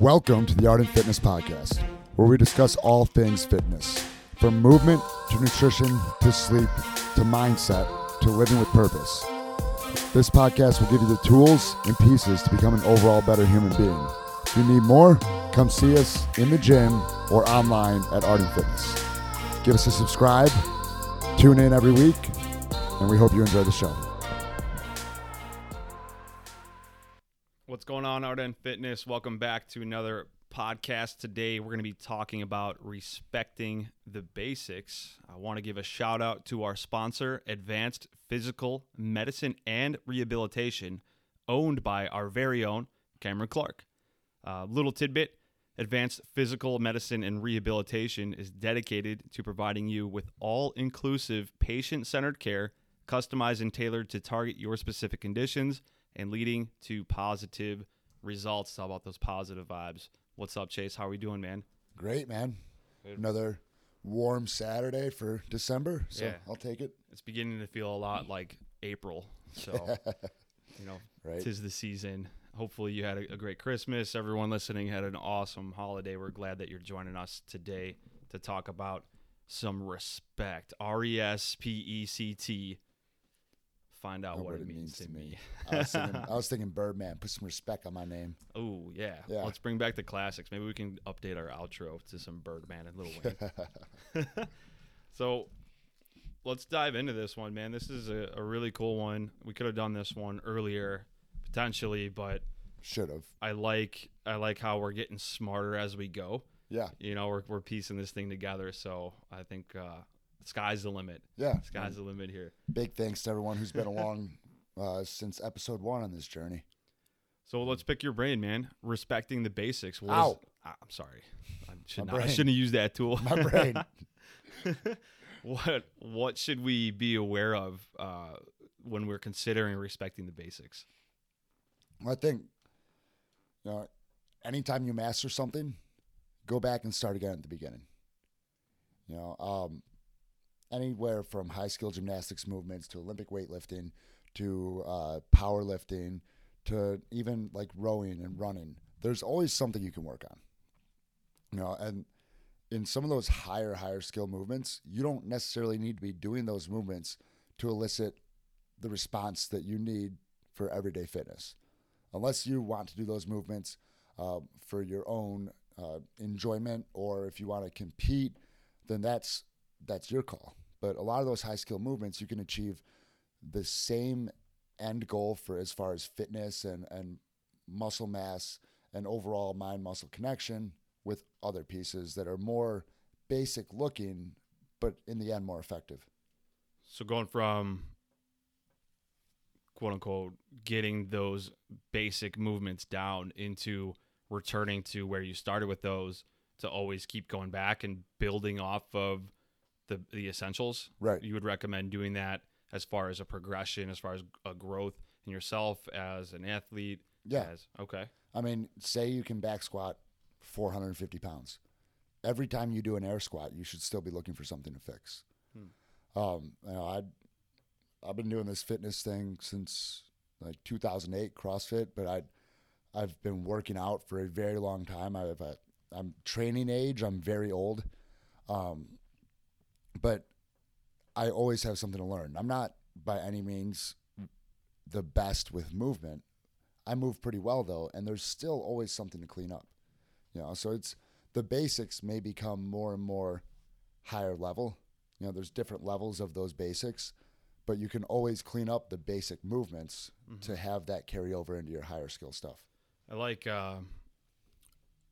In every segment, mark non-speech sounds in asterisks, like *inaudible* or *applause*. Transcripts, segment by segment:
Welcome to the Art and Fitness Podcast, where we discuss all things fitness from movement to nutrition to sleep to mindset to living with purpose. This podcast will give you the tools and pieces to become an overall better human being. If you need more, come see us in the gym or online at Art and Fitness. Give us a subscribe, tune in every week, and we hope you enjoy the show. Going on, Art and Fitness? Welcome back to another podcast. Today, we're going to be talking about respecting the basics. I want to give a shout out to our sponsor, Advanced Physical Medicine and Rehabilitation, owned by our very own Cameron Clark. Uh, little tidbit Advanced Physical Medicine and Rehabilitation is dedicated to providing you with all inclusive, patient centered care, customized and tailored to target your specific conditions and leading to positive results. How about those positive vibes? What's up, Chase? How are we doing, man? Great, man. Good. Another warm Saturday for December, so Yeah. I'll take it. It's beginning to feel a lot like April. So, *laughs* you know, Right. tis the season. Hopefully, you had a, a great Christmas. Everyone listening had an awesome holiday. We're glad that you're joining us today to talk about some respect. R E S P E C T. Find out Know what, it means, to me. *laughs* I was thinking, I was thinking Birdman. Put some respect on my name. Oh yeah. Yeah. Let's bring back the classics. Maybe we can update our outro to some Birdman and Lil Wayne. *laughs* *laughs* so let's dive into this one, man. This is a, a really cool one. We could have done this one earlier, potentially, but Should have. I like I like how we're getting smarter as we go. Yeah. You know, we're we're piecing this thing together. So I think uh, sky's the limit. Yeah. Sky's the limit here. Big thanks to everyone who's been *laughs* along uh, since episode one on this journey. So let's pick your brain, man. Respecting the basics. What is- Ow. Ah, I'm sorry. I, should not, I shouldn't have used that tool. My brain. *laughs* what what should we be aware of uh, when we're considering respecting the basics? I think, you know, anytime you master something, go back and start again at the beginning. You know, um, anywhere from high skill gymnastics movements to Olympic weightlifting to uh, powerlifting to even like rowing and running, there's always something you can work on. You know, and in some of those higher, higher skill movements, you don't necessarily need to be doing those movements to elicit the response that you need for everyday fitness. Unless you want to do those movements uh, for your own uh, enjoyment or if you want to compete, then that's that's your call. But a lot of those high skill movements, you can achieve the same end goal for as far as fitness and, and muscle mass and overall mind muscle connection with other pieces that are more basic looking, but in the end more effective. So going from quote unquote getting those basic movements down into returning to where you started with those to always keep going back and building off of the the essentials. Right. You would recommend doing that as far as a progression, as far as a growth in yourself as an athlete. Yeah. As, okay. I mean, say you can back squat 450 pounds. Every time you do an air squat, you should still be looking for something to fix. Um, you know, I I've been doing this fitness thing since like 2008 CrossFit, but I I've been working out for a very long time. I have a I'm training age. I'm very old, um, but I always have something to learn. I'm not by any means the best with movement. I move pretty well though, and there's still always something to clean up. You know, so it's the basics may become more and more higher level. You know, there's different levels of those basics, but you can always clean up the basic movements to have that carry over into your higher skill stuff. I like, uh,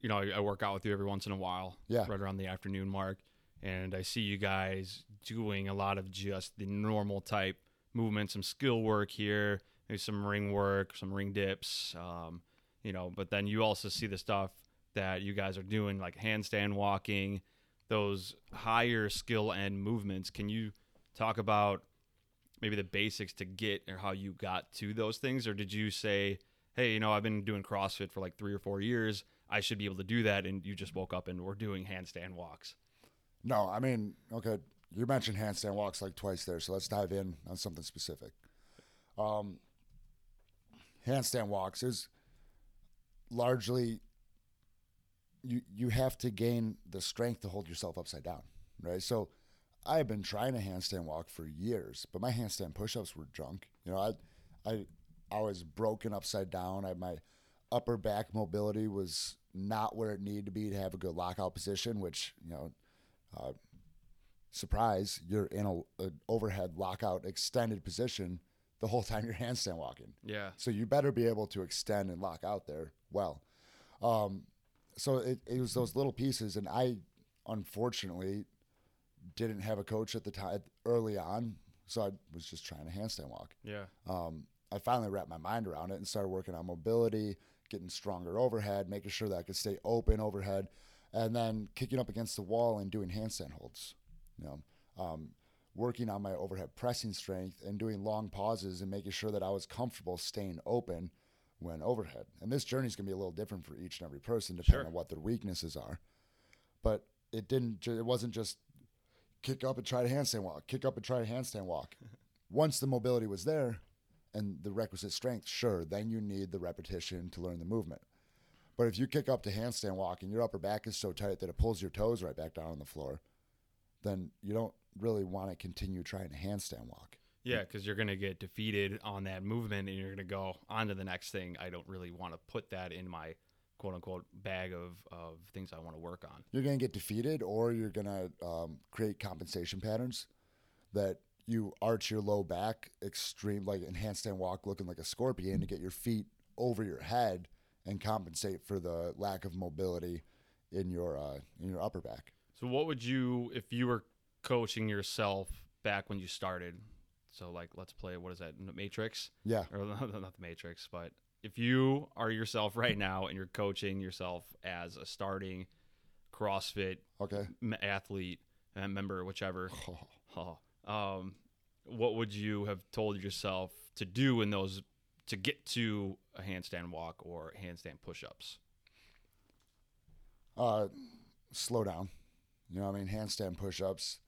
you know, I, I work out with you every once in a while, Yeah. right around the afternoon mark, and I see you guys doing a lot of just the normal type movements, some skill work here, maybe some ring work, some ring dips, um, you know, but then you also see the stuff that you guys are doing, like handstand walking, those higher skill end movements. Can you talk about maybe the basics to get or how you got to those things, or did you say? hey, you know, I've been doing CrossFit for like three or four years. I should be able to do that. And you just woke up and we're doing handstand walks. No, I mean, okay, you mentioned handstand walks like twice there, so let's dive in on something specific. Um, handstand walks is largely you you have to gain the strength to hold yourself upside down, right? So I've been trying to handstand walk for years, but my handstand push-ups were junk. You know, I I I was broken upside down. I my upper back mobility was not where it needed to be to have a good lockout position, which you know, uh, surprise, you're in a, a overhead lockout extended position the whole *laughs* time you're handstand walking. Yeah. So you better be able to extend and lock out there well. Um, so it, it was those little pieces, and I unfortunately didn't have a coach at the time early on, so I was just trying to handstand walk. Yeah. Um, I finally wrapped my mind around it and started working on mobility, getting stronger overhead, making sure that I could stay open overhead, and then kicking up against the wall and doing handstand holds. You know, um, working on my overhead pressing strength and doing long pauses and making sure that I was comfortable staying open when overhead. And this journey is going to be a little different for each and every person depending Sure. on what their weaknesses are. But it didn't. It wasn't just kick up and try to handstand walk, kick up and try to handstand walk. *laughs* Once the mobility was there and the requisite strength, sure, then you need the repetition to learn the movement. But if you kick up to handstand walk and your upper back is so tight that it pulls your toes right back down on the floor, then you don't really want to continue trying to handstand walk. Yeah, because you're going to get defeated on that movement and you're going to go on to the next thing. I don't really want to put that in my quote unquote bag of, of things I want to work on. You're going to get defeated, or you're going to um, create compensation patterns that you arch your low back extreme, like in handstand walk, looking like a scorpion to get your feet over your head and compensate for the lack of mobility in your uh, in your upper back. So, what would you, if you were coaching yourself back when you started? So, like, let's play, what is that, Matrix? Yeah, Or *laughs* not the Matrix, but if you are yourself right now and you're coaching yourself as a starting CrossFit okay. m- athlete, member, whichever, *laughs* Oh, um, what would you have told yourself to do in those to get to a handstand walk or handstand push-ups? Uh, slow down. You know, I mean, handstand push-ups.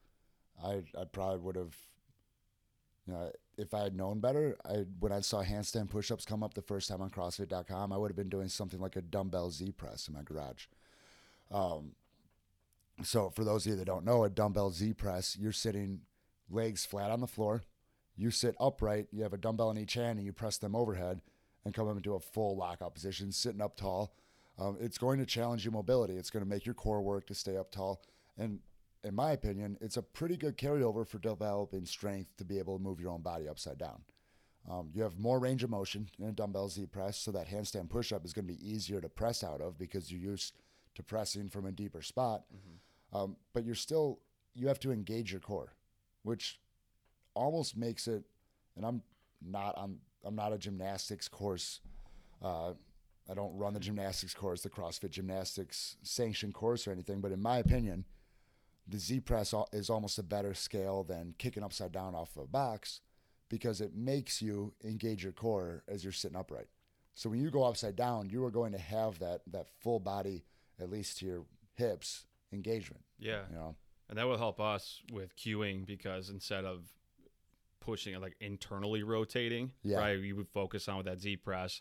I I probably would have. You know, if I had known better, I when I saw handstand push-ups come up the first time on CrossFit.com, I would have been doing something like a dumbbell Z press in my garage. Um, so for those of you that don't know, a dumbbell Z press, you're sitting legs flat on the floor. You sit upright. You have a dumbbell in each hand, and you press them overhead, and come up into a full lockout position, sitting up tall. Um, it's going to challenge your mobility. It's going to make your core work to stay up tall. And in my opinion, it's a pretty good carryover for developing strength to be able to move your own body upside down. Um, you have more range of motion in a dumbbell Z press, so that handstand push up is going to be easier to press out of because you're used to pressing from a deeper spot. Um, but you're still, you have to engage your core, which almost makes it, and I'm not, I'm, I'm not a gymnastics course. Uh, I don't run the gymnastics course, the CrossFit gymnastics sanctioned course or anything, but in my opinion, the Z press is almost a better scale than kicking upside down off of a box because it makes you engage your core as you're sitting upright. So when you go upside down, you are going to have that that full body, at least to your hips, engagement. Yeah, You know, and that will help us with cueing because instead of pushing it like internally rotating, Yeah. right? You would focus on with that Z press,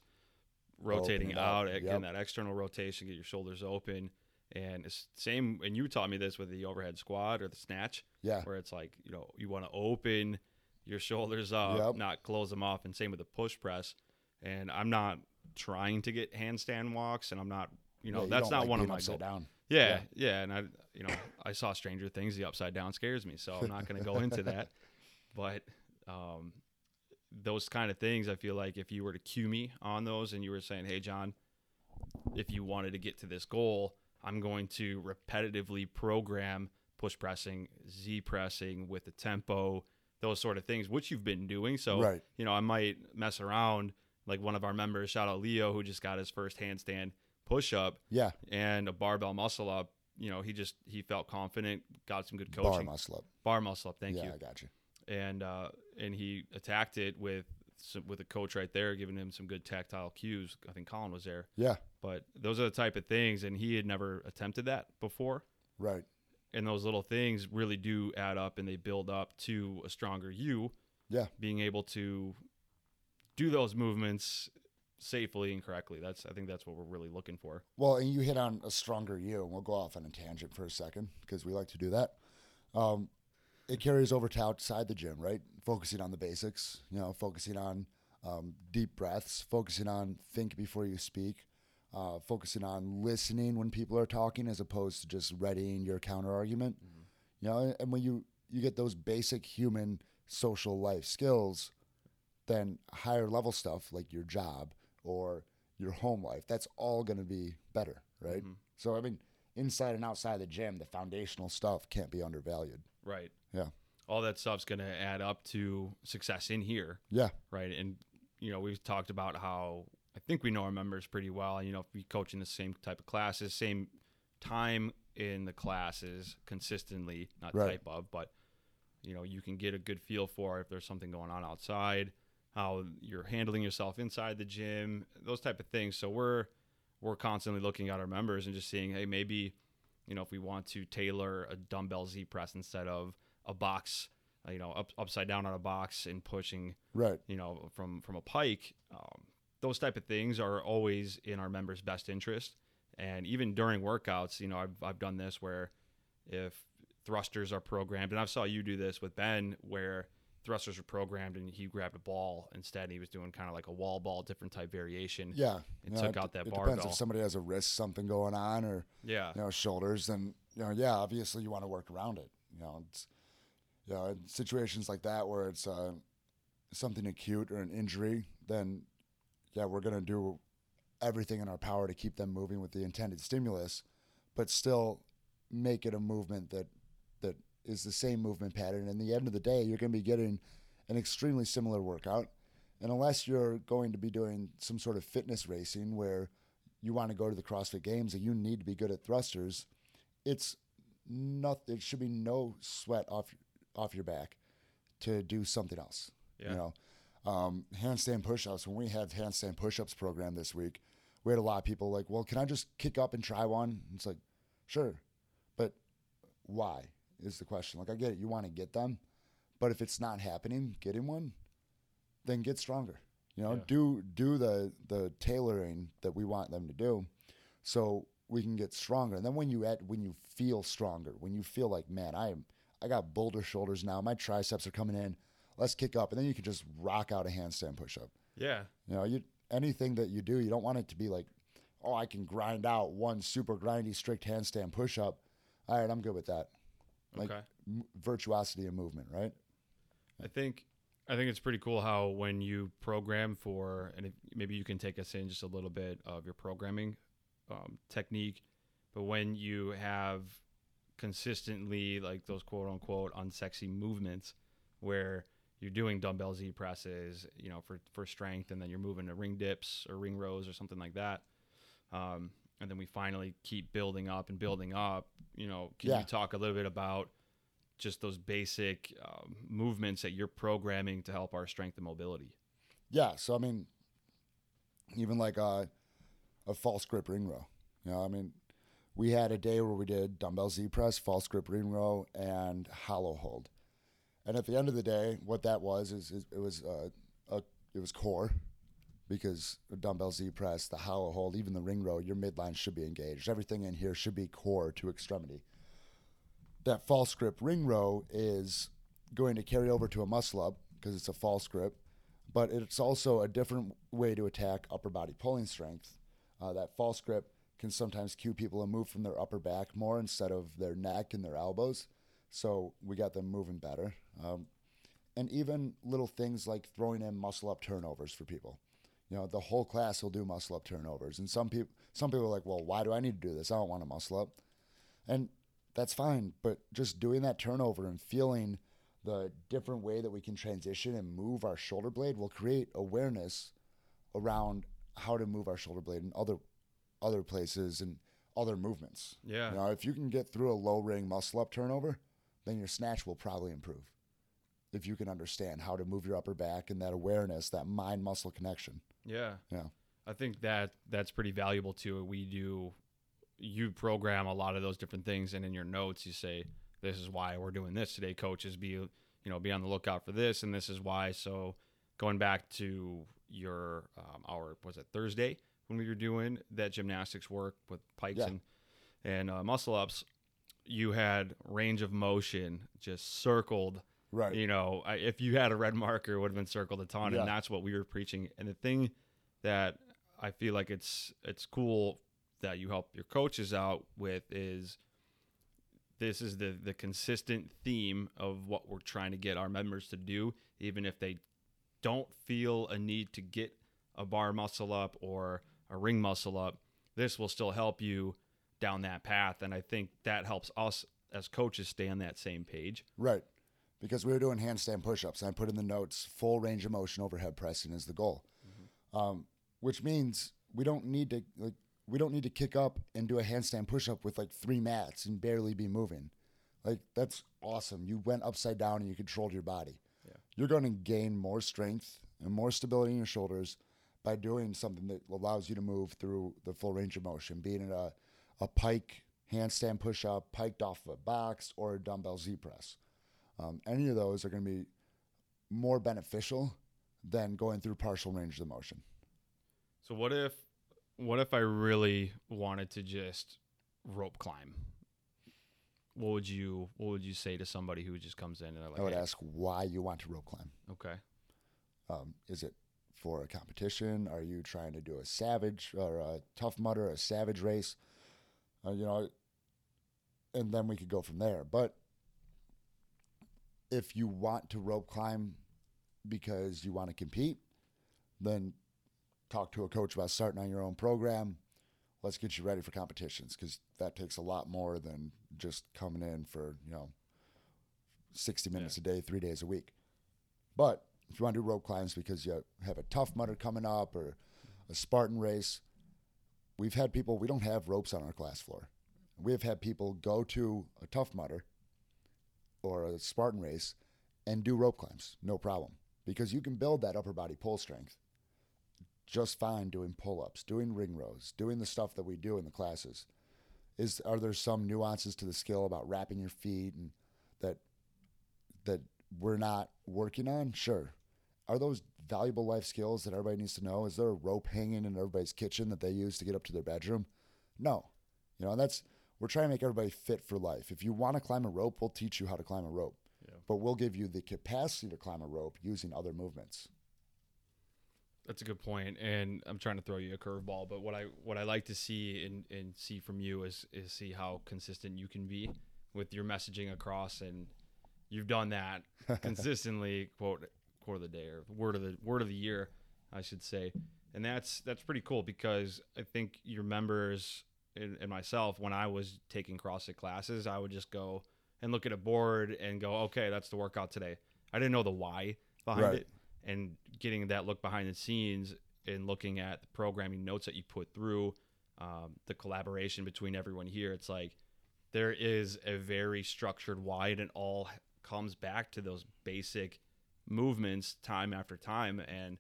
rotating out, yep. that external rotation, get your shoulders open. And it's same, and you taught me this with the overhead squat or the snatch, yeah, where it's like you know you want to open your shoulders up, Yep. not close them off, and same with the push press. And I'm not trying to get handstand walks, and I'm not, you know, Yeah, you that's don't like one of my goals. down. Yeah, yeah, and I, you know, I saw Stranger Things. The upside down scares me, so I'm not going to go into that. *laughs* But um, those kind of things, I feel like if you were to cue me on those, and you were saying, "Hey, John, if you wanted to get to this goal, I'm going to repetitively program push pressing, Z pressing with the tempo, those sort of things, which you've been doing. So, Right. you know, I might mess around. Like one of our members, shout out Leo, who just got his first handstand push up Yeah, and a barbell muscle up. You know, he just he felt confident, got some good coaching. bar muscle up. Bar muscle up, thank yeah, you. I got you. And uh, and he attacked it with some, with a coach right there, giving him some good tactile cues. I think Colin was there, Yeah, but those are the type of things, and he had never attempted that before. right. And those little things really do add up, and they build up to a stronger you. Yeah. being able to do those movements safely and correctly. That's I think that's what we're really looking for. Well, and you hit on a stronger you, and we'll go off on a tangent for a second because we like to do that. Um, it carries over to outside the gym, right? Focusing on the basics, you know, focusing on um, deep breaths, focusing on think before you speak, uh, focusing on listening when people are talking as opposed to just readying your counter argument. You know, and when you you get those basic human social life skills, then higher level stuff like your job or your home life, that's all going to be better, right? So I mean, inside and outside the gym, the foundational stuff can't be undervalued. Right. Yeah. All that stuff's going to add up to success in here. Yeah. right? And you know, we've talked about how I think we know our members pretty well. You know, if we coach in the same type of classes, same time in the classes consistently, not Right. type of, but you know, you can get a good feel for if there's something going on outside, how you're handling yourself inside the gym, those type of things. So we're we're constantly looking at our members and just seeing, hey, maybe you know, if we want to tailor a dumbbell Z press instead of a box, uh, you know, up, upside down on a box and pushing Right. you know, from from a pike, um, those type of things are always in our members' best interest. And even during workouts, you know, I've I've done this where if thrusters are programmed, and I saw you do this with Ben, where thrusters are programmed and he grabbed a ball instead. He was doing kind of like a wall ball, different type variation. Yeah. and You know, took out that it depends if somebody has a wrist something going on or Yeah. you know shoulders, then you know yeah, obviously you want to work around it. You know, it's you know in situations like that where it's uh, something acute or an injury, then yeah, we're gonna do everything in our power to keep them moving with the intended stimulus, but still make it a movement that that is the same movement pattern. And the end of the day, you're going to be getting an extremely similar workout. And unless you're going to be doing some sort of fitness racing where you want to go to the CrossFit Games and you need to be good at thrusters, it's not. It should be no sweat off off your back to do something else. Yeah. You know, um, handstand push-ups. When we had handstand push-ups program this week, we had a lot of people like, "Well, can I just kick up and try one?" It's like, sure, but why is the question. Like, I get it, you want to get them, but if it's not happening, getting one, then get stronger. You know, Yeah. do do the the tailoring that we want them to do, so we can get stronger. And then when you at when you feel stronger, when you feel like, man, I am I got boulder shoulders now, my triceps are coming in. Let's kick up, and then you can just rock out a handstand pushup. Yeah. You know, you anything that you do, you don't want it to be like, oh, I can grind out one super grindy strict handstand pushup. All right, I'm good with that. Like Okay. m- virtuosity and movement, right? I think I think it's pretty cool how when you program for, and if, maybe you can take us in just a little bit of your programming um, technique, but when you have consistently like those quote unquote unsexy movements where you're doing dumbbell Z presses, you know, for for strength, and then you're moving to ring dips or ring rows or something like that. Um, and then we finally keep building up and building up. You know, can Yeah. you talk a little bit about just those basic um, movements that you're programming to help our strength and mobility. Yeah. So I mean, even like a, a false grip ring row. You know, I mean, we had a day where we did dumbbell Z press, false grip ring row, and hollow hold. And at the end of the day, what that was is, is it was uh, a it was core, because dumbbell Z press, the hollow hold, even the ring row, your midline should be engaged. Everything in here should be core to extremity. That false grip ring row is going to carry over to a muscle up because it's a false grip, but it's also a different way to attack upper body pulling strength. Uh, that false grip can sometimes cue people to move from their upper back more instead of their neck and their elbows. So we got them moving better. Um, and even little things like throwing in muscle up turnovers for people. You know, the whole class will do muscle up turnovers. And some people some people are like, well, why do I need to do this? I don't want to muscle up. And that's fine. But just doing that turnover and feeling the different way that we can transition and move our shoulder blade will create awareness around how to move our shoulder blade in other other places and other movements. Yeah. You know, if you can get through a low ring muscle up turnover, then your snatch will probably improve. If you can understand how to move your upper back and that awareness, that mind muscle connection. Yeah. Yeah. I think that that's pretty valuable too. We do you program a lot of those different things and in your notes you say this is why we're doing this today coaches be you know be on the lookout for this and this is why so going back to your um, our was it Thursday when we were doing that gymnastics work with pikes Yeah. and and uh, muscle ups, you had range of motion just circled. Right. You know, I, if you had a red marker, it would have been circled a ton, Yeah. and that's what we were preaching. And the thing that I feel like it's it's cool that you help your coaches out with is this is the the consistent theme of what we're trying to get our members to do, even if they don't feel a need to get a bar muscle up or a ring muscle up. This will still help you down that path, and I think that helps us as coaches stay on that same page. Right. Because we were doing handstand push ups, and I put in the notes full range of motion overhead pressing is the goal. Um, which means we don't need to like we don't need to kick up and do a handstand push up with like three mats and barely be moving. Like that's awesome. You went upside down and you controlled your body. Yeah. You're going to gain more strength and more stability in your shoulders by doing something that allows you to move through the full range of motion, being in a, a pike handstand push up, piked off of a box, or a dumbbell Z press. Um, any of those are going to be more beneficial than going through partial range of motion. So what if what if I really wanted to just rope climb? What would you what would you say to somebody who just comes in and they're like, I would "Hey, ask why you want to rope climb. okay, Um, is it for a competition? Are you trying to do a savage or a tough mudder, a savage race? Uh, you know, and then we could go from there. But if you want to rope climb because you want to compete, then talk to a coach about starting on your own program. Let's get you ready for competitions because that takes a lot more than just coming in for you know sixty minutes a day, three days a week. But if you want to do rope climbs because you have a tough mudder coming up or a Spartan race, we've had people, we don't have ropes on our class floor. We've had people go to a tough mudder or a Spartan race and do rope climbs, no problem, because you can build that upper body pull strength just fine doing pull ups, doing ring rows, doing the stuff that we do in the classes. Is are there some nuances to the skill about wrapping your feet and that that we're not working on? Sure. Are those valuable life skills that everybody needs to know? Is there a rope hanging in everybody's kitchen that they use to get up to their bedroom? No. You know, and that's we're trying to make everybody fit for life. If you want to climb a rope, we'll teach you how to climb a rope. Yeah. But we'll give you the capacity to climb a rope using other movements. That's a good point, and I'm trying to throw you a curveball. But what I what I like to see and, and see from you is is see how consistent you can be with your messaging across, and you've done that *laughs* consistently. quote quote of the day or word of the word of the year, I should say, and that's that's pretty cool because I think your members and, and myself, when I was taking CrossFit classes, I would just go and look at a board and go, okay, that's the workout today. I didn't know the why behind Right. it and getting that look behind the scenes and looking at the programming notes that you put through um, the collaboration between everyone here it's like there is a very structured why and it all comes back to those basic movements time after time and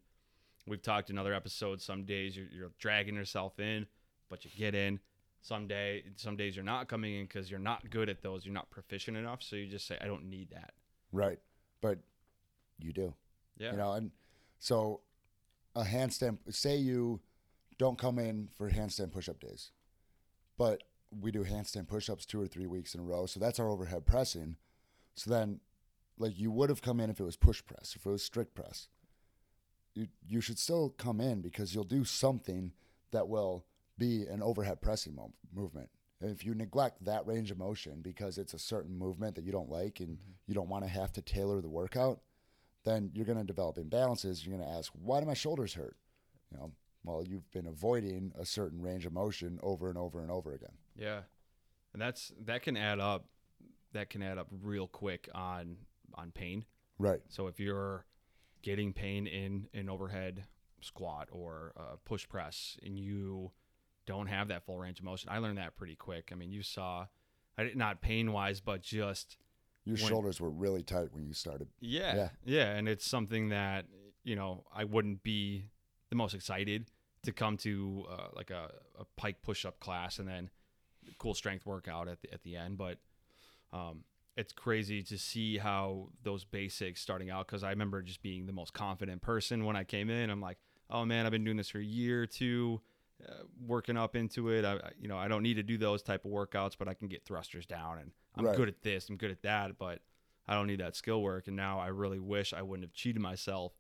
we've talked in other episodes some days you're, you're dragging yourself in but you get in some day some days you're not coming in because you're not good at those you're not proficient enough so you just say i don't need that Right. But you do. yeah You know, and so a handstand, say you don't come in for handstand push up days, but we do handstand push ups two or three weeks in a row. So that's our overhead pressing. So then, like, you would have come in if it was push press, if it was strict press. You, you should still come in because you'll do something that will be an overhead pressing mo- movement. And if you neglect that range of motion because it's a certain movement that you don't like and mm-hmm. you don't want to have to tailor the workout, then you're going to develop imbalances. You're going to ask, why do my shoulders hurt? You know, well, you've been avoiding a certain range of motion over and over and over again. Yeah, and that's that can add up. That can add up real quick on on pain. Right. So if you're getting pain in an overhead squat or uh, push press, and you don't have that full range of motion, I learned that pretty quick. I mean, you saw, I did not pain wise, but just Your When- shoulders were really tight when you started. yeah, Yeah. yeah, and it's something that you know I wouldn't be the most excited to come to uh, like a, a pike push up class and then cool strength workout at the at the end, but um, it's crazy to see how those basics starting out because I remember just being the most confident person when I came in. I'm like, oh man, I've been doing this for a year or two, uh, working up into it. I, you know, I don't need to do those type of workouts, but I can get thrusters down, and I'm Right. good at this, I'm good at that, but I don't need that skill work. And now I really wish I wouldn't have cheated myself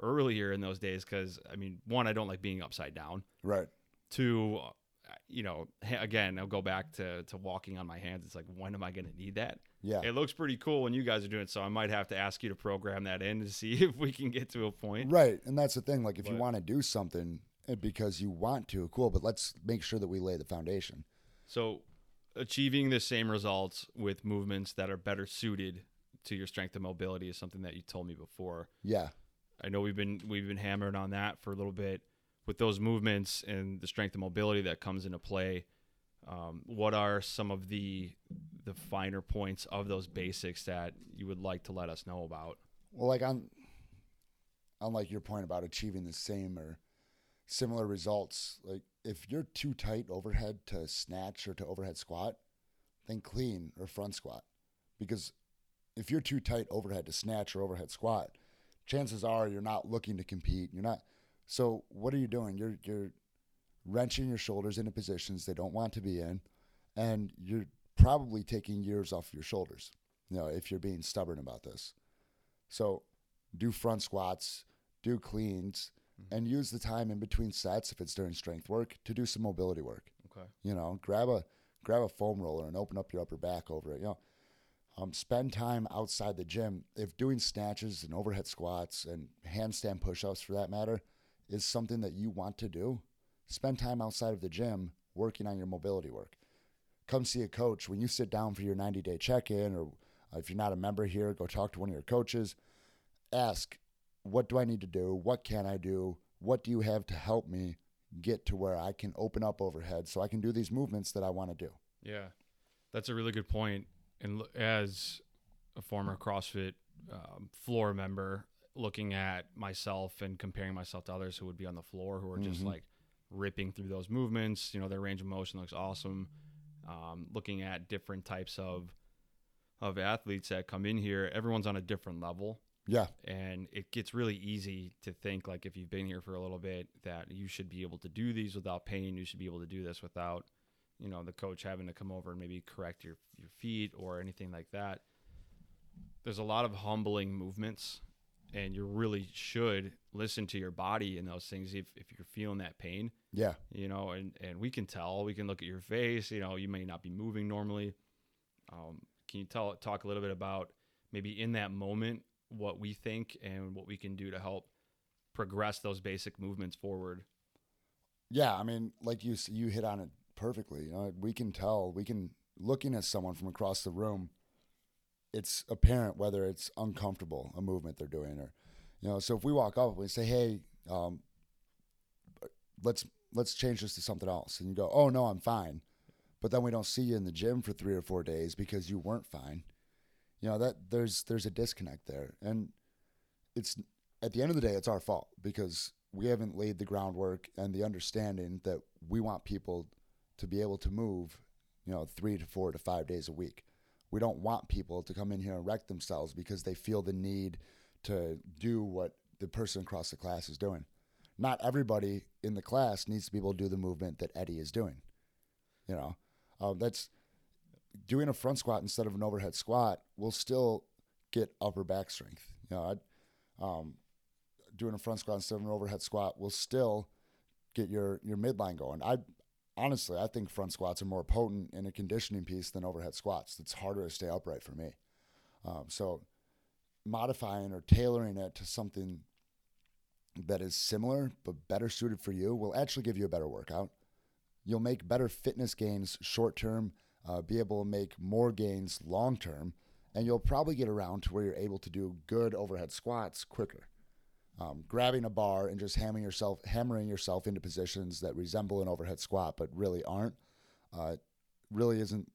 earlier in those days because I mean, one, I don't like being upside down. Right. Two, uh, you know, again, I'll go back to to walking on my hands. It's like, when am I going to need that? Yeah. It looks pretty cool when you guys are doing it, so I might have to ask you to program that in to see *laughs* if we can get to a point. Right. And that's the thing. Like, if you want to do something because you want to, cool, but let's make sure that we lay the foundation. So, achieving the same results with movements that are better suited to your strength and mobility is something that you told me before. Yeah. I know we've been we've been hammering on that for a little bit with those movements and the strength and mobility that comes into play. Um, what are some of the the finer points of those basics that you would like to let us know about? Well, like on, unlike your point about achieving the same or similar results, like if you're too tight overhead to snatch or to overhead squat, then clean or front squat. Because if you're too tight overhead to snatch or overhead squat, chances are you're not looking to compete. You're not. So what are you doing? You're you're wrenching your shoulders into positions they don't want to be in, and you're probably taking years off your shoulders. You know, if you're being stubborn about this. So do front squats, do cleans, and use the time in between sets if it's during strength work to do some mobility work. Okay. You know, grab a grab a foam roller and open up your upper back over it. You know, um, spend time outside the gym. If doing snatches and overhead squats and handstand push-ups, for that matter, is something that you want to do, spend time outside of the gym working on your mobility work. Come see a coach when you sit down for your 90-day check-in, or uh, if you're not a member here, go talk to one of your coaches. Ask, what do I need to do? What can I do? What do you have to help me get to where I can open up overhead so I can do these movements that I want to do? Yeah, that's a really good point. And as a former CrossFit um, floor member, looking at myself and comparing myself to others who would be on the floor who are just Mhm. like ripping through those movements, you know, their range of motion looks awesome. Um, looking at different types of of athletes that come in here, everyone's on a different level. Yeah, and it gets really easy to think like if you've been here for a little bit that you should be able to do these without pain. You should be able to do this without you know the coach having to come over and maybe correct your your feet or anything like that. There's a lot of humbling movements and you really should listen to your body in those things if, if you're feeling that pain yeah, you know, and, and we can tell, we can look at your face, you know, you may not be moving normally. Um, can you tell, talk a little bit about maybe in that moment, what we think and what we can do to help progress those basic movements forward? yeah. I mean, like you you hit on it perfectly. You know, we can tell. We can looking at someone from across the room. It's apparent whether it's uncomfortable a movement they're doing, or you know. So if we walk up and say, "Hey, um, let's let's change this to something else," and you go, "Oh no, I'm fine," but then we don't see you in the gym for three or four days because you weren't fine. You know that there's there's a disconnect there, and it's at the end of the day, it's our fault because we haven't laid the groundwork and the understanding that we want people to be able to move, you know, three to four to five days a week. We don't want people to come in here and wreck themselves because they feel the need to do what the person across the class is doing. Not everybody in the class needs to be able to do the movement that Eddie is doing. You know, uh, that's doing a front squat instead of an overhead squat will still get upper back strength. You know, um, doing a front squat instead of an overhead squat will still get your your midline going. I honestly I think front squats are more potent in a conditioning piece than overhead squats. It's harder to stay upright for me. Um, so modifying or tailoring it to something that is similar but better suited for you will actually give you a better workout. You'll make better fitness gains short term, uh, be able to make more gains long term, and you'll probably get around to where you're able to do good overhead squats quicker. Um, grabbing a bar and just hammering yourself, hammering yourself into positions that resemble an overhead squat but really aren't, uh, really isn't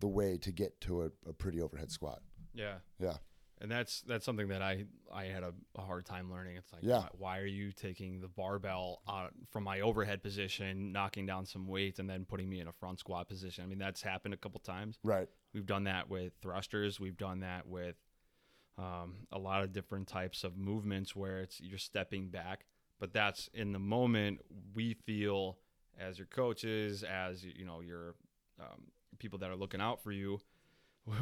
the way to get to a, a pretty overhead squat. Yeah. Yeah. And that's that's something that I I had a, a hard time learning. It's like, Yeah. why, why are you taking the barbell out from my overhead position, knocking down some weight, and then putting me in a front squat position? I mean, that's happened a couple times. Right. We've done that with thrusters. We've done that with um, a lot of different types of movements where it's you're stepping back, but that's in the moment we feel as your coaches, as you know your um, people that are looking out for you. *laughs*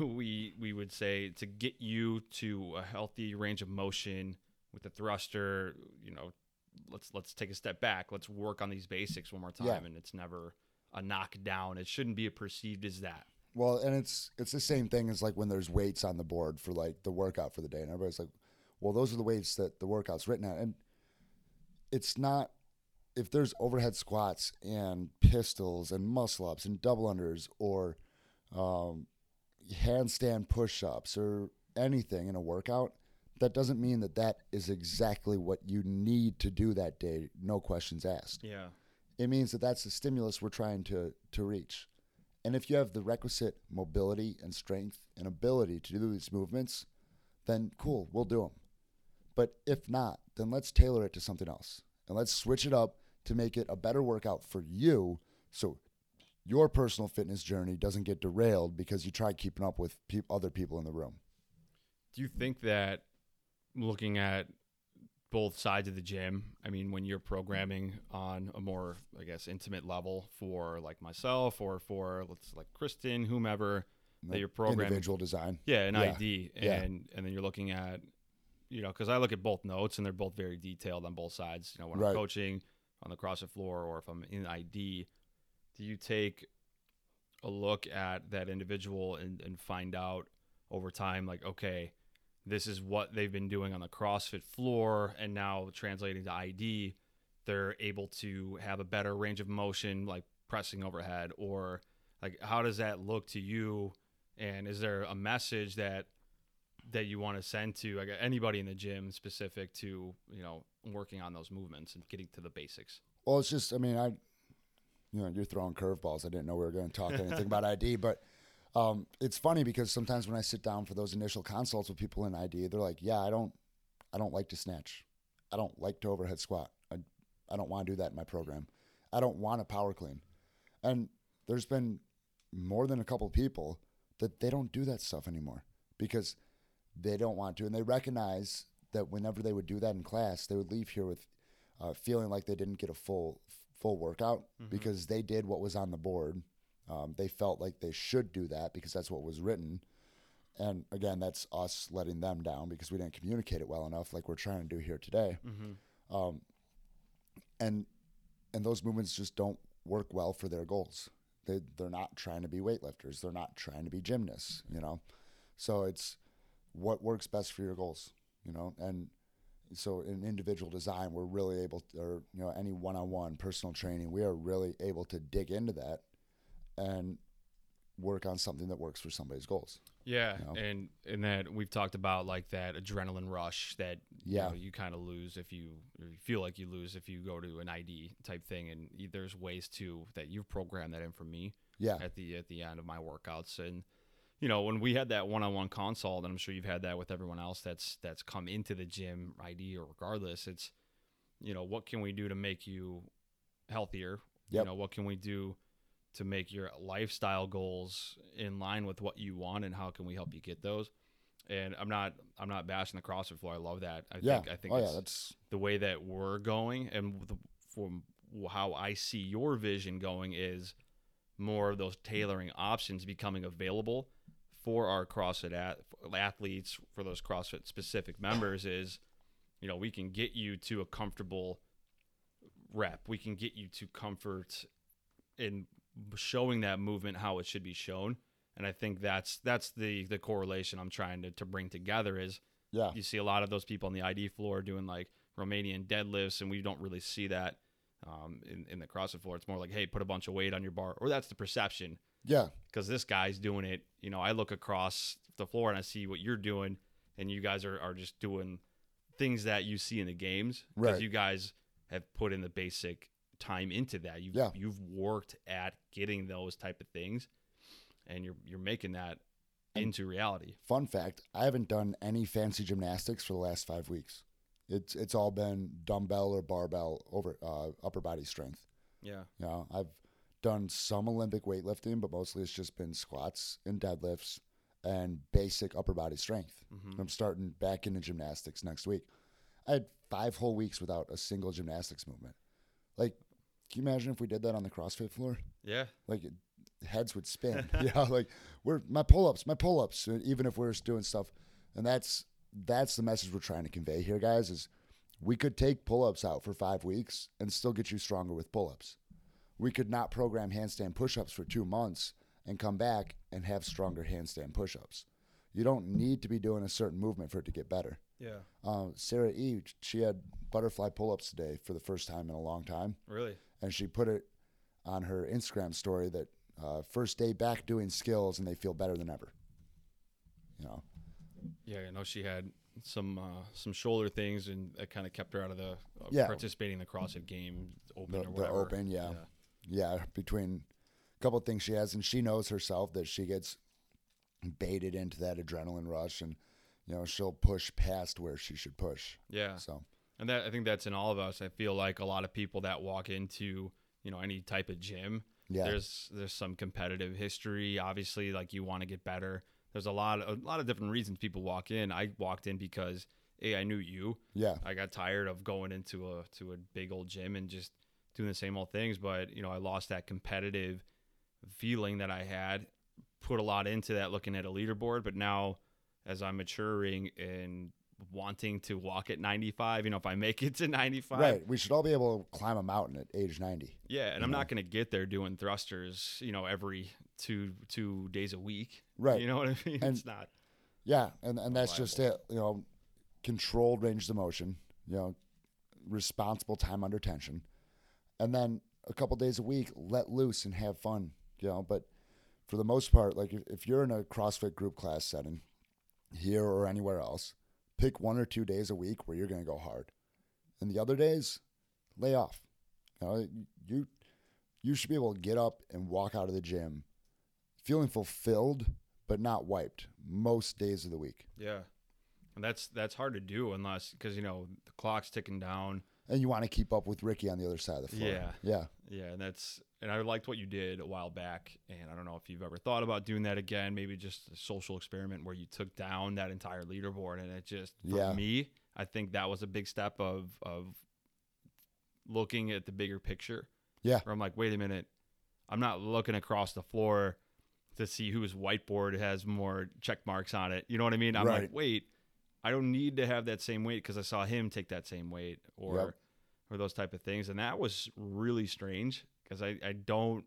We we would say to get you to a healthy range of motion with the thruster. You know, let's let's take a step back. Let's work on these basics one more time, Yeah. and it's never a knockdown. It shouldn't be perceived as that. Well, and it's it's the same thing as like when there's weights on the board for like the workout for the day, and everybody's like, "Well, those are the weights that the workout's written at," and it's not. If there's overhead squats and pistols and muscle ups and double unders or um, handstand push ups or anything in a workout, that doesn't mean that that is exactly what you need to do that day. No questions asked Yeah. it means that that's the stimulus we're trying to to reach. And if you have the requisite mobility and strength and ability to do these movements, then cool, we'll do them. But if not, then let's tailor it to something else. And let's switch it up to make it a better workout for you so your personal fitness journey doesn't get derailed because you try keeping up with peop other people in the room. Do you think that looking at both sides of the gym, I mean, when you're programming on a more, I guess, intimate level for like myself or for let's like Kristen, whomever that you're programming, Individual design. yeah, an Yeah. ID, and Yeah. and then you're looking at, you know, because I look at both notes and they're both very detailed on both sides. You know, when I'm coaching on the CrossFit floor or if I'm in ID, do you take a look at that individual and, and find out over time, like, okay, this is what they've been doing on the CrossFit floor, and now translating to ID, they're able to have a better range of motion, like pressing overhead, or like how does that look to you? And is there a message that that you want to send to like, anybody in the gym specific to you know working on those movements and getting to the basics? Well, it's just, I mean, I, you know, you're throwing curveballs. I didn't know we were going to talk anything *laughs* about ID, but um, it's funny because sometimes when I sit down for those initial consults with people in ID, they're like, "Yeah, I don't, I don't like to snatch. I don't like to overhead squat. I, I don't want to do that in my program. I don't want to power clean." And there's been more than a couple people that they don't do that stuff anymore because they don't want to, and they recognize that whenever they would do that in class, they would leave here with uh, feeling like they didn't get a full full workout because they did what was on the board. Um, they felt like they should do that because that's what was written. And again, that's us letting them down because we didn't communicate it well enough, like we're trying to do here today. Um, and and those movements just don't work well for their goals. They they're not trying to be weightlifters. They're not trying to be gymnasts. You know, so it's what works best for your goals. You know, and so in individual design, we're really able, to, or you know, any one-on-one personal training, we are really able to dig into that and work on something that works for somebody's goals. Yeah, you know? and and that we've talked about like that adrenaline rush that Yeah. you, know, you kind of lose if you, or you feel like you lose if you go to an ID type thing, and there's ways to that you've programmed that in for me Yeah, at the at the end of my workouts, and you know when we had that one-on-one consult, and I'm sure you've had that with everyone else that's that's come into the gym ID or regardless, it's you know what can we do to make you healthier? You know what can we do to make your lifestyle goals in line with what you want and how can we help you get those and i'm not i'm not bashing the crossfit floor i love that i yeah. think i think oh it's yeah, that's the way that we're going and the, from how i see your vision going is more of those tailoring options becoming available for our CrossFit at, athletes, for those CrossFit specific members, is you know we can get you to a comfortable rep. We can get you to comfort in showing that movement how it should be shown. And I think that's that's the the correlation I'm trying to, to bring together is yeah, you see a lot of those people on the ID floor doing like Romanian deadlifts, and we don't really see that um, in, in the CrossFit floor. It's more like, hey, put a bunch of weight on your bar, or that's the perception yeah, because this guy's doing it. You know, I look across the floor and I see what you're doing, and you guys are, are just doing things that you see in the games because Right. you guys have put in the basic time into that. You've Yeah. you've worked at getting those type of things, and you're you're making that And- into reality. Fun fact: I haven't done any fancy gymnastics for the last five weeks. It's it's all been dumbbell or barbell over uh, upper body strength. Yeah. You know, I've done some Olympic weightlifting, but mostly it's just been squats and deadlifts and basic upper body strength. Mhm. I'm starting back into gymnastics next week. I had five whole weeks without a single gymnastics movement. Like, can you imagine if we did that on the CrossFit floor? Yeah. Like, it, heads would spin. *laughs* yeah. like we're my pull ups, my pull ups. Uh, even if we're just doing stuff, and that's that's the message we're trying to convey here, guys. Is we could take pull ups out for five weeks and still get you stronger with pull ups. We could not program handstand push ups for two months and come back and have stronger handstand push ups. You don't need to be doing a certain movement for it to get better. Yeah. Uh, Sarah E, she had butterfly pull ups today for the first time in a long time. Really? And she put it on her Instagram story that uh, first day back doing skills and they feel better than ever. You know, Yeah, I know she had some uh, some shoulder things, and that kind of kept her out of the uh, Yeah. participating in the CrossFit game open the, or the whatever. open, yeah. yeah, between a couple of things she has, and she knows herself that she gets baited into that adrenaline rush, and you know she'll push past where she should push. Yeah. So And that I think that's in all of us. I feel like a lot of people that walk into you know any type of gym, yeah, there's there's some competitive history. Obviously, like you want to get better. There's a lot of, a lot of different reasons people walk in. I walked in because hey, I knew you. yeah, I got tired of going into a to a big old gym and just doing the same old things. But you know, I lost that competitive feeling that I had. Put a lot into that, looking at a leaderboard. But now, as I'm maturing and wanting to walk at 95, you know, if I make it to 95, right. We should all be able to climb a mountain at age ninety. yeah, and I'm know? not going to get there doing thrusters, you know, every two two days a week. Right. You know what I mean? And- it's not. Yeah, and and that's just it. You know, controlled range of motion. You know, responsible time under tension, and then a couple days a week, let loose and have fun. You know, but for the most part, like if, if you're in a CrossFit group class setting, here or anywhere else, pick one or two days a week where you're going to go hard, and the other days, lay off. You know, you you should be able to get up and walk out of the gym feeling fulfilled but not wiped most days of the week. Yeah. And that's that's hard to do unless because you know the clock's ticking down. And you want to keep up with Ricky on the other side of the floor. Yeah. Yeah. Yeah, and that's and I liked what you did a while back, and I don't know if you've ever thought about doing that again. Maybe just a social experiment where you took down that entire leaderboard, and it just for Yeah. me, I think that was a big step of of looking at the bigger picture. Yeah. where I'm like, wait a minute, I'm not looking across the floor to see whose whiteboard has more check marks on it. You know what I mean? I'm Right. like, wait, I don't need to have that same weight because I saw him take that same weight or Yep. or those type of things, and that was really strange because I I don't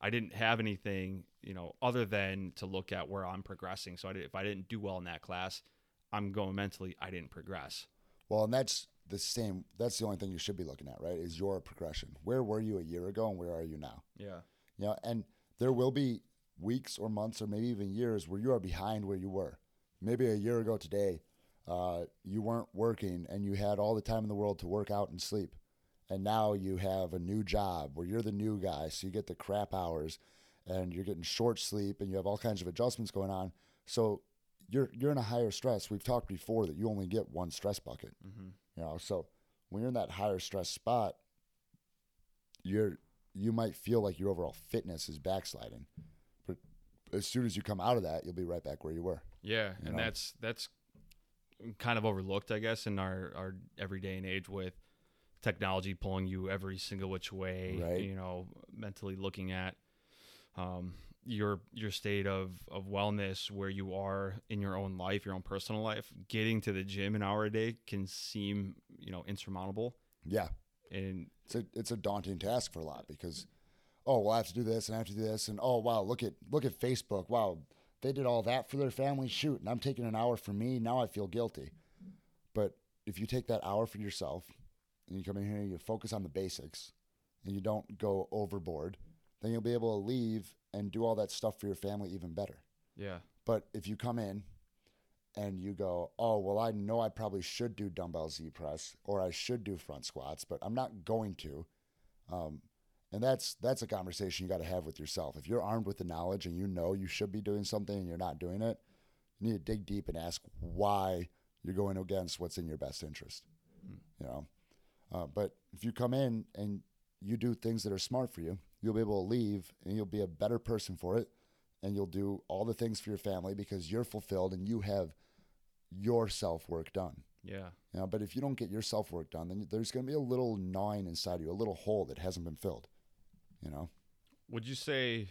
I didn't have anything you know other than to look at where I'm progressing. So I did, if I didn't do well in that class, I'm going mentally I didn't progress. Well, and that's the same. That's the only thing you should be looking at, right? Is your progression. Where were you a year ago and where are you now? Yeah. You know, and there will be weeks or months or maybe even years where you are behind where you were. Maybe a year ago today, uh, you weren't working and you had all the time in the world to work out and sleep. And now you have a new job where you're the new guy, so you get the crap hours and you're getting short sleep and you have all kinds of adjustments going on. So you're you're in a higher stress. We've talked before that you only get one stress bucket. Mm-hmm. You know, so when you're in that higher stress spot, you're you might feel like your overall fitness is backsliding. But as soon as you come out of that, you'll be right back where you were. Yeah, You and know? that's that's kind of overlooked, I guess, in our our everyday and age with technology pulling you every single which way. Right. You know, mentally looking at um, your your state of of wellness, where you are in your own life, your own personal life. Getting to the gym an hour a day can seem you know insurmountable, Yeah. and It's a it's a daunting task for a lot because oh well I have to do this and I have to do this and oh wow look at look at Facebook. Wow, they did all that for their family. Shoot, and I'm taking an hour for me. Now I feel guilty. But if you take that hour for yourself and you come in here and you focus on the basics and you don't go overboard, then you'll be able to leave and do all that stuff for your family even better. yeah, But if you come in and you go, oh, well, I know I probably should do dumbbell Z press or I should do front squats, but I'm not going to. Um, and that's that's a conversation you got to have with yourself. If you're armed with the knowledge and you know you should be doing something and you're not doing it, you need to dig deep and ask why you're going against what's in your best interest. You know, uh, but if you come in and you do things that are smart for you, you'll be able to leave and you'll be a better person for it and you'll do all the things for your family because you're fulfilled and you have your self work done. Yeah. You know, but if you don't get your self work done, then there's going to be a little gnawing inside you, a little hole that hasn't been filled. You know, Would you say,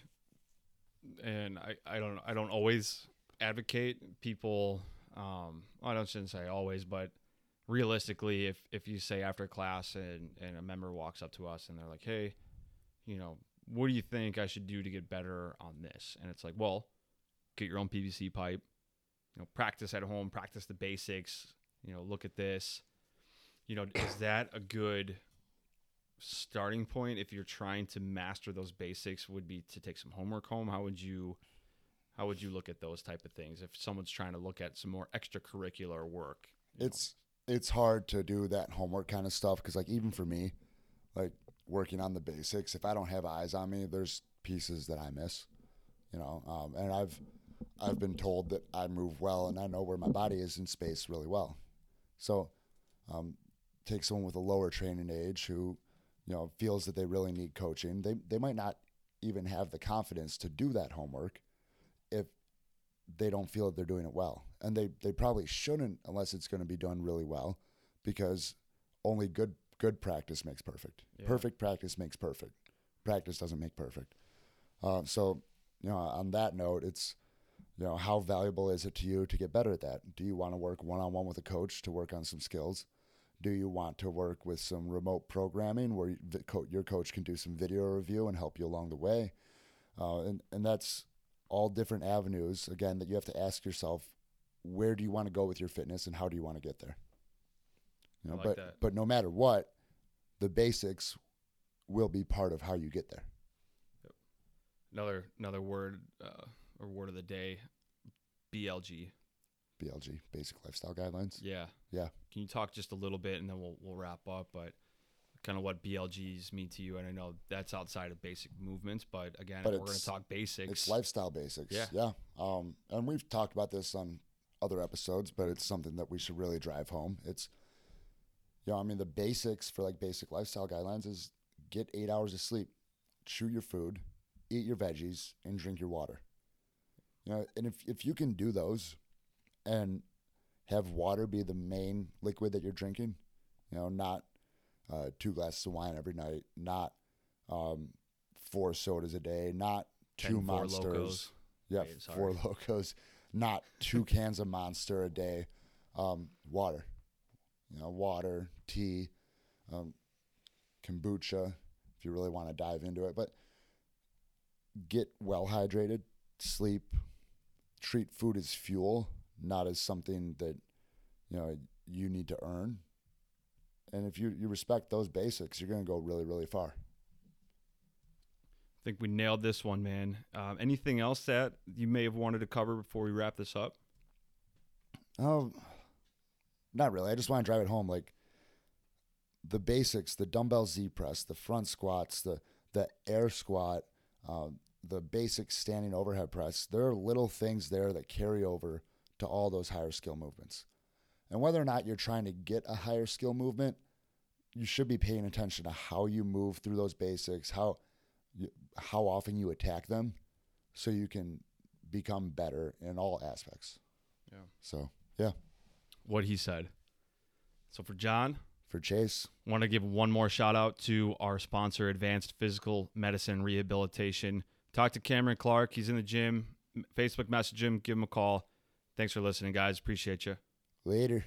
and I, I don't I don't always advocate people. Um, I don't shouldn't say always, but realistically, if if you say after class and and a member walks up to us and they're like, hey, you know, what do you think I should do to get better on this? And it's like, well, get your own PVC pipe. You know, practice at home, practice the basics. You know, look at this. You know, is that a good starting point if you're trying to master those basics would be to take some homework home how would you how would you look at those type of things if someone's trying to look at some more extracurricular work you know? it's it's hard to do that homework kind of stuff because like even for me, like working on the basics, if I don't have eyes on me, there's pieces that I miss. You know, um, and I've I've been told that I move well and I know where my body is in space really well. So, um, take someone with a lower training age who, you know, feels that they really need coaching. They they might not even have the confidence to do that homework if they don't feel that they're doing it well. And they, they probably shouldn't unless it's going to be done really well because only good good practice makes perfect. Yeah. Perfect practice makes perfect. Practice doesn't make perfect. Uh, so, you know, on that note, it's you know, how valuable is it to you to get better at that? Do you want to work one on one with a coach to work on some skills? Do you want to work with some remote programming where you- the co- your coach can do some video review and help you along the way? Uh, and, and that's all different avenues, again, that you have to ask yourself where do you want to go with your fitness and how do you want to get there? You know, like but, that. but no matter what, the basics will be part of how you get there. another another word uh, or word of the day blg BLG, basic lifestyle guidelines. yeah Yeah. can you talk just a little bit and then we'll we'll wrap up but kind of what blgs mean to you and i know that's outside of basic movements but again But we're going to talk basics It's lifestyle basics. Yeah. Yeah. Um, and we've talked about this on other episodes, but it's something that we should really drive home. It's, you know, I mean, the basics for like basic lifestyle guidelines is get eight hours of sleep, chew your food, eat your veggies, and drink your water. You know, and if, if you can do those and have water be the main liquid that you're drinking, you know, not uh, two glasses of wine every night, not um, four sodas a day, not two 10 Four monsters. Lokos. Yeah, Wait, four *laughs* lokos, not two cans of monster a day. Um, water, you know, water, tea, um, kombucha, if you really want to dive into it. But get well hydrated, sleep, treat food as fuel, not as something that you know you need to earn. And if you, you respect those basics, you're going to go really, really far. I think we nailed this one, man. Um, anything else that you may have wanted to cover before we wrap this up? Oh, not really. I just want to drive it home. Like the basics, the dumbbell Z press, the front squats, the the air squat, um, the basic standing overhead press. There are little things there that carry over to all those higher skill movements. And whether or not you're trying to get a higher skill movement, you should be paying attention to how you move through those basics, how you, how often you attack them, so you can become better in all aspects. Yeah. So yeah. What he said. So for John, for Chase. want to give one more shout out to our sponsor, Advanced Physical Medicine Rehabilitation. Talk to Cameron Clark. He's in the gym. Facebook message him. Give him a call. Thanks for listening, guys. Appreciate you. Later.